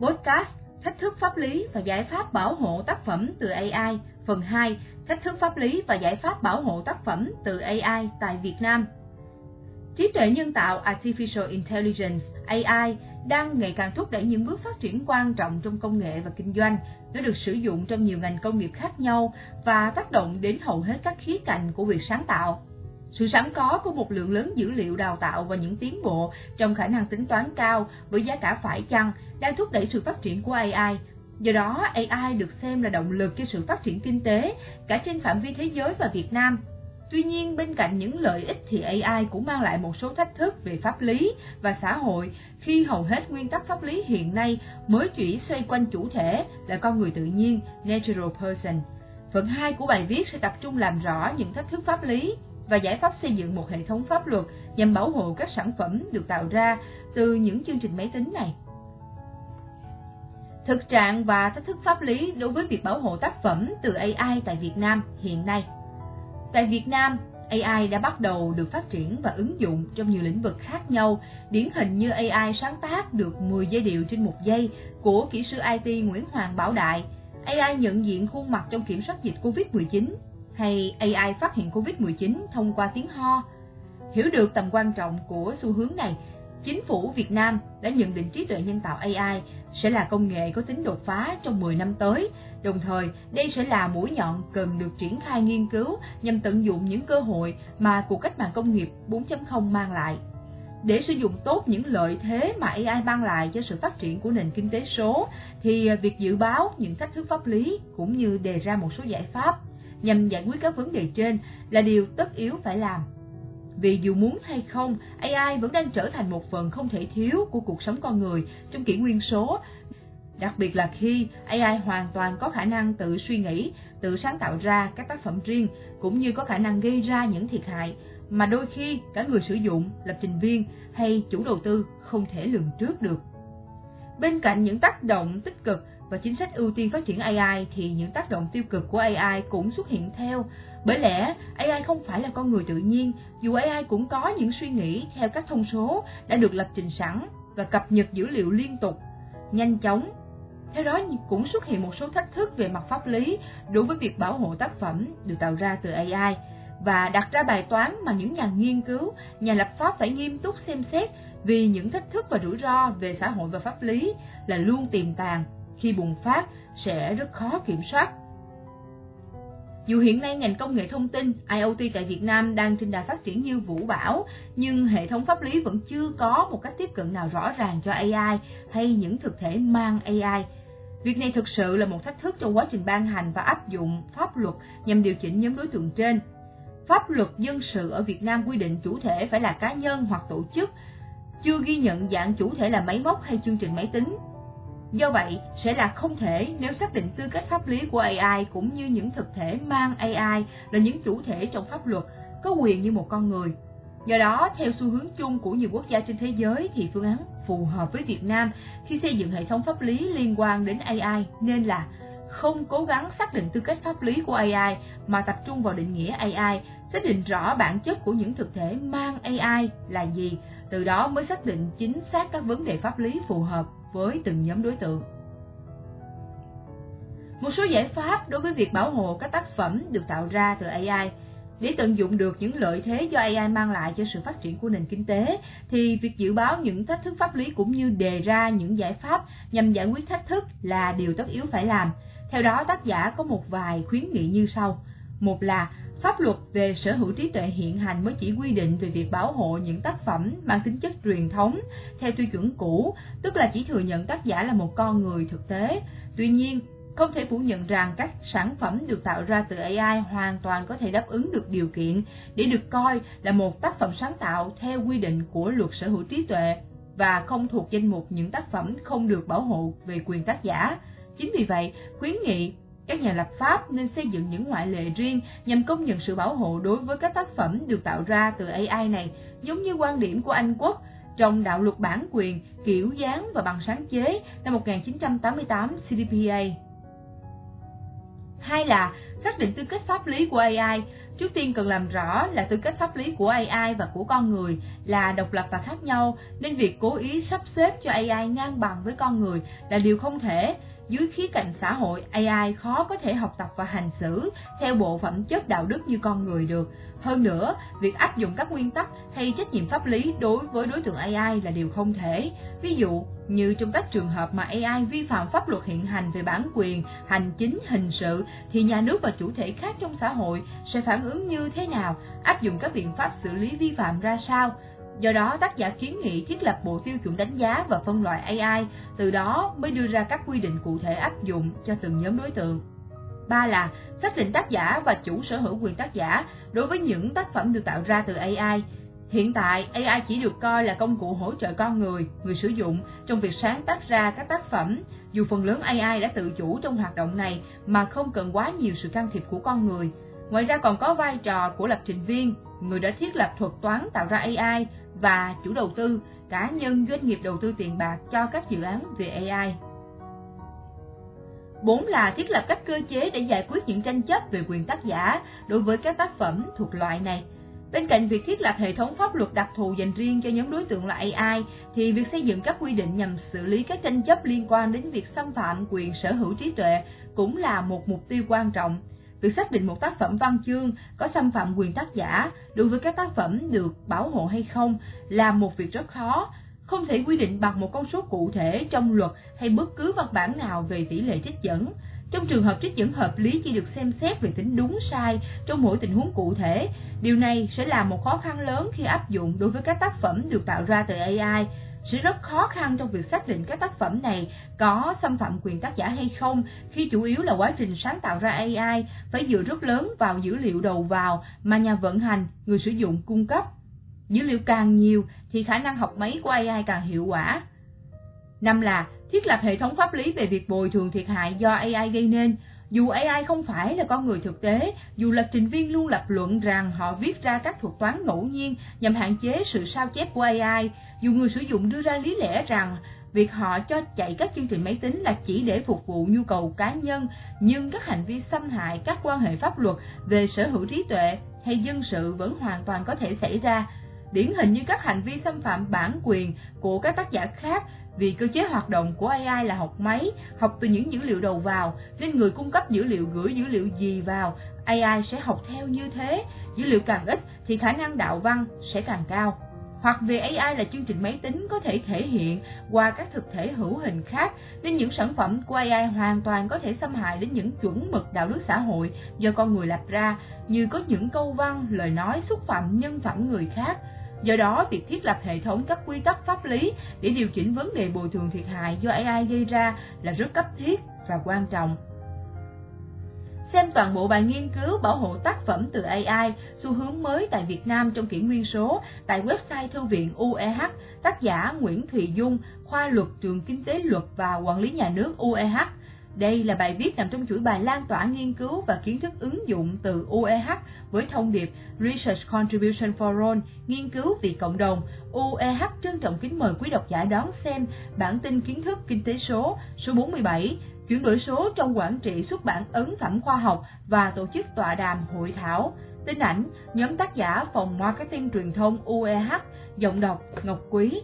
Podcast, Thách thức pháp lý và giải pháp bảo hộ tác phẩm từ AI Phần 2 Thách thức pháp lý và giải pháp bảo hộ tác phẩm từ AI tại Việt Nam Trí tuệ nhân tạo Artificial Intelligence AI đang ngày càng thúc đẩy những bước phát triển quan trọng trong công nghệ và kinh doanh. Nó được sử dụng trong nhiều ngành công nghiệp khác nhau và tác động đến hầu hết các khía cạnh của việc sáng tạo. Sự sẵn có của một lượng lớn dữ liệu đào tạo và những tiến bộ trong khả năng tính toán cao với giá cả phải chăng đang thúc đẩy sự phát triển của AI. Do đó, AI được xem là động lực cho sự phát triển kinh tế cả trên phạm vi thế giới và Việt Nam. Tuy nhiên, bên cạnh những lợi ích thì AI cũng mang lại một số thách thức về pháp lý và xã hội khi hầu hết nguyên tắc pháp lý hiện nay mới chỉ xoay quanh chủ thể là con người tự nhiên, natural person. Phần 2 của bài viết sẽ tập trung làm rõ những thách thức pháp lý và giải pháp xây dựng một hệ thống pháp luật nhằm bảo hộ các sản phẩm được tạo ra từ những chương trình máy tính này. Thực trạng và thách thức pháp lý đối với việc bảo hộ tác phẩm từ AI tại Việt Nam hiện nay. Tại Việt Nam, AI đã bắt đầu được phát triển và ứng dụng trong nhiều lĩnh vực khác nhau, điển hình như AI sáng tác được 10 giai điệu trên một giây của kỹ sư IT Nguyễn Hoàng Bảo Đại, AI nhận diện khuôn mặt trong kiểm soát dịch COVID-19 hay AI phát hiện COVID-19 thông qua tiếng ho. Hiểu được tầm quan trọng của xu hướng này, chính phủ Việt Nam đã nhận định trí tuệ nhân tạo AI sẽ là công nghệ có tính đột phá trong 10 năm tới, đồng thời đây sẽ là mũi nhọn cần được triển khai nghiên cứu nhằm tận dụng những cơ hội mà cuộc cách mạng công nghiệp 4.0 mang lại. Để sử dụng tốt những lợi thế mà AI mang lại cho sự phát triển của nền kinh tế số, thì việc dự báo những thách thức pháp lý cũng như đề ra một số giải pháp nhằm giải quyết các vấn đề trên là điều tất yếu phải làm. Vì dù muốn hay không, AI vẫn đang trở thành một phần không thể thiếu của cuộc sống con người trong kỷ nguyên số, đặc biệt là khi AI hoàn toàn có khả năng tự suy nghĩ, tự sáng tạo ra các tác phẩm riêng, cũng như có khả năng gây ra những thiệt hại mà đôi khi cả người sử dụng, lập trình viên hay chủ đầu tư không thể lường trước được. Bên cạnh những tác động tích cực và chính sách ưu tiên phát triển AI thì những tác động tiêu cực của AI cũng xuất hiện theo. Bởi lẽ AI không phải là con người tự nhiên, dù AI cũng có những suy nghĩ theo các thông số đã được lập trình sẵn và cập nhật dữ liệu liên tục, nhanh chóng. Theo đó cũng xuất hiện một số thách thức về mặt pháp lý đối với việc bảo hộ tác phẩm được tạo ra từ AI và đặt ra bài toán mà những nhà nghiên cứu, nhà lập pháp phải nghiêm túc xem xét vì những thách thức và rủi ro về xã hội và pháp lý là luôn tiềm tàng khi bùng phát sẽ rất khó kiểm soát. Dù hiện nay ngành công nghệ thông tin IoT tại Việt Nam đang trên đà phát triển như vũ bão, nhưng hệ thống pháp lý vẫn chưa có một cách tiếp cận nào rõ ràng cho AI hay những thực thể mang AI. Việc này thực sự là một thách thức trong quá trình ban hành và áp dụng pháp luật nhằm điều chỉnh nhóm đối tượng trên. Pháp luật dân sự ở Việt Nam quy định chủ thể phải là cá nhân hoặc tổ chức, chưa ghi nhận dạng chủ thể là máy móc hay chương trình máy tính, Do vậy, sẽ là không thể nếu xác định tư cách pháp lý của AI cũng như những thực thể mang AI là những chủ thể trong pháp luật, có quyền như một con người. Do đó, theo xu hướng chung của nhiều quốc gia trên thế giới thì phương án phù hợp với Việt Nam khi xây dựng hệ thống pháp lý liên quan đến AI nên là không cố gắng xác định tư cách pháp lý của AI mà tập trung vào định nghĩa AI, xác định rõ bản chất của những thực thể mang AI là gì, từ đó mới xác định chính xác các vấn đề pháp lý phù hợp với từng nhóm đối tượng. Một số giải pháp đối với việc bảo hộ các tác phẩm được tạo ra từ AI để tận dụng được những lợi thế do AI mang lại cho sự phát triển của nền kinh tế, thì việc dự báo những thách thức pháp lý cũng như đề ra những giải pháp nhằm giải quyết thách thức là điều tất yếu phải làm. Theo đó, tác giả có một vài khuyến nghị như sau. Một là Pháp luật về sở hữu trí tuệ hiện hành mới chỉ quy định về việc bảo hộ những tác phẩm mang tính chất truyền thống theo tiêu chuẩn cũ, tức là chỉ thừa nhận tác giả là một con người thực tế. Tuy nhiên, không thể phủ nhận rằng các sản phẩm được tạo ra từ AI hoàn toàn có thể đáp ứng được điều kiện để được coi là một tác phẩm sáng tạo theo quy định của luật sở hữu trí tuệ và không thuộc danh mục những tác phẩm không được bảo hộ về quyền tác giả. Chính vì vậy, khuyến nghị các nhà lập pháp nên xây dựng những ngoại lệ riêng nhằm công nhận sự bảo hộ đối với các tác phẩm được tạo ra từ AI này, giống như quan điểm của Anh Quốc trong đạo luật bản quyền, kiểu dáng và bằng sáng chế năm 1988 CDPA. Hai là xác định tư cách pháp lý của AI Trước tiên cần làm rõ là tư cách pháp lý của AI và của con người là độc lập và khác nhau, nên việc cố ý sắp xếp cho AI ngang bằng với con người là điều không thể. Dưới khía cạnh xã hội, AI khó có thể học tập và hành xử theo bộ phẩm chất đạo đức như con người được. Hơn nữa, việc áp dụng các nguyên tắc hay trách nhiệm pháp lý đối với đối tượng AI là điều không thể. Ví dụ, như trong các trường hợp mà AI vi phạm pháp luật hiện hành về bản quyền, hành chính, hình sự, thì nhà nước và chủ thể khác trong xã hội sẽ phản ứng như thế nào, áp dụng các biện pháp xử lý vi phạm ra sao. Do đó, tác giả kiến nghị thiết lập bộ tiêu chuẩn đánh giá và phân loại AI, từ đó mới đưa ra các quy định cụ thể áp dụng cho từng nhóm đối tượng. Ba là xác định tác giả và chủ sở hữu quyền tác giả đối với những tác phẩm được tạo ra từ AI. Hiện tại, AI chỉ được coi là công cụ hỗ trợ con người, người sử dụng trong việc sáng tác ra các tác phẩm, dù phần lớn AI đã tự chủ trong hoạt động này mà không cần quá nhiều sự can thiệp của con người. Ngoài ra còn có vai trò của lập trình viên, người đã thiết lập thuật toán tạo ra AI và chủ đầu tư, cá nhân doanh nghiệp đầu tư tiền bạc cho các dự án về AI. 4 là thiết lập các cơ chế để giải quyết những tranh chấp về quyền tác giả đối với các tác phẩm thuộc loại này. Bên cạnh việc thiết lập hệ thống pháp luật đặc thù dành riêng cho nhóm đối tượng là AI, thì việc xây dựng các quy định nhằm xử lý các tranh chấp liên quan đến việc xâm phạm quyền sở hữu trí tuệ cũng là một mục tiêu quan trọng. Việc xác định một tác phẩm văn chương có xâm phạm quyền tác giả đối với các tác phẩm được bảo hộ hay không là một việc rất khó, không thể quy định bằng một con số cụ thể trong luật hay bất cứ văn bản nào về tỷ lệ trích dẫn. Trong trường hợp trích dẫn hợp lý chỉ được xem xét về tính đúng sai trong mỗi tình huống cụ thể, điều này sẽ là một khó khăn lớn khi áp dụng đối với các tác phẩm được tạo ra từ AI. Sẽ rất khó khăn trong việc xác định các tác phẩm này có xâm phạm quyền tác giả hay không khi chủ yếu là quá trình sáng tạo ra AI phải dựa rất lớn vào dữ liệu đầu vào mà nhà vận hành, người sử dụng cung cấp. Dữ liệu càng nhiều thì khả năng học máy của AI càng hiệu quả. Năm là thiết lập hệ thống pháp lý về việc bồi thường thiệt hại do AI gây nên. Dù AI không phải là con người thực tế, dù lập trình viên luôn lập luận rằng họ viết ra các thuật toán ngẫu nhiên nhằm hạn chế sự sao chép của AI, dù người sử dụng đưa ra lý lẽ rằng việc họ cho chạy các chương trình máy tính là chỉ để phục vụ nhu cầu cá nhân, nhưng các hành vi xâm hại các quan hệ pháp luật về sở hữu trí tuệ hay dân sự vẫn hoàn toàn có thể xảy ra điển hình như các hành vi xâm phạm bản quyền của các tác giả khác vì cơ chế hoạt động của AI là học máy, học từ những dữ liệu đầu vào, nên người cung cấp dữ liệu gửi dữ liệu gì vào, AI sẽ học theo như thế, dữ liệu càng ít thì khả năng đạo văn sẽ càng cao. Hoặc vì AI là chương trình máy tính có thể thể hiện qua các thực thể hữu hình khác, nên những sản phẩm của AI hoàn toàn có thể xâm hại đến những chuẩn mực đạo đức xã hội do con người lập ra, như có những câu văn, lời nói xúc phạm nhân phẩm người khác, Do đó, việc thiết lập hệ thống các quy tắc pháp lý để điều chỉnh vấn đề bồi thường thiệt hại do AI gây ra là rất cấp thiết và quan trọng. Xem toàn bộ bài nghiên cứu bảo hộ tác phẩm từ AI, xu hướng mới tại Việt Nam trong kỷ nguyên số tại website Thư viện UEH, tác giả Nguyễn Thùy Dung, khoa luật trường Kinh tế luật và Quản lý nhà nước UEH, đây là bài viết nằm trong chuỗi bài lan tỏa nghiên cứu và kiến thức ứng dụng từ UEH với thông điệp Research Contribution for All, nghiên cứu vì cộng đồng. UEH trân trọng kính mời quý độc giả đón xem bản tin kiến thức kinh tế số số 47, chuyển đổi số trong quản trị xuất bản ấn phẩm khoa học và tổ chức tọa đàm hội thảo. Tin ảnh, nhóm tác giả phòng marketing truyền thông UEH, giọng đọc Ngọc Quý.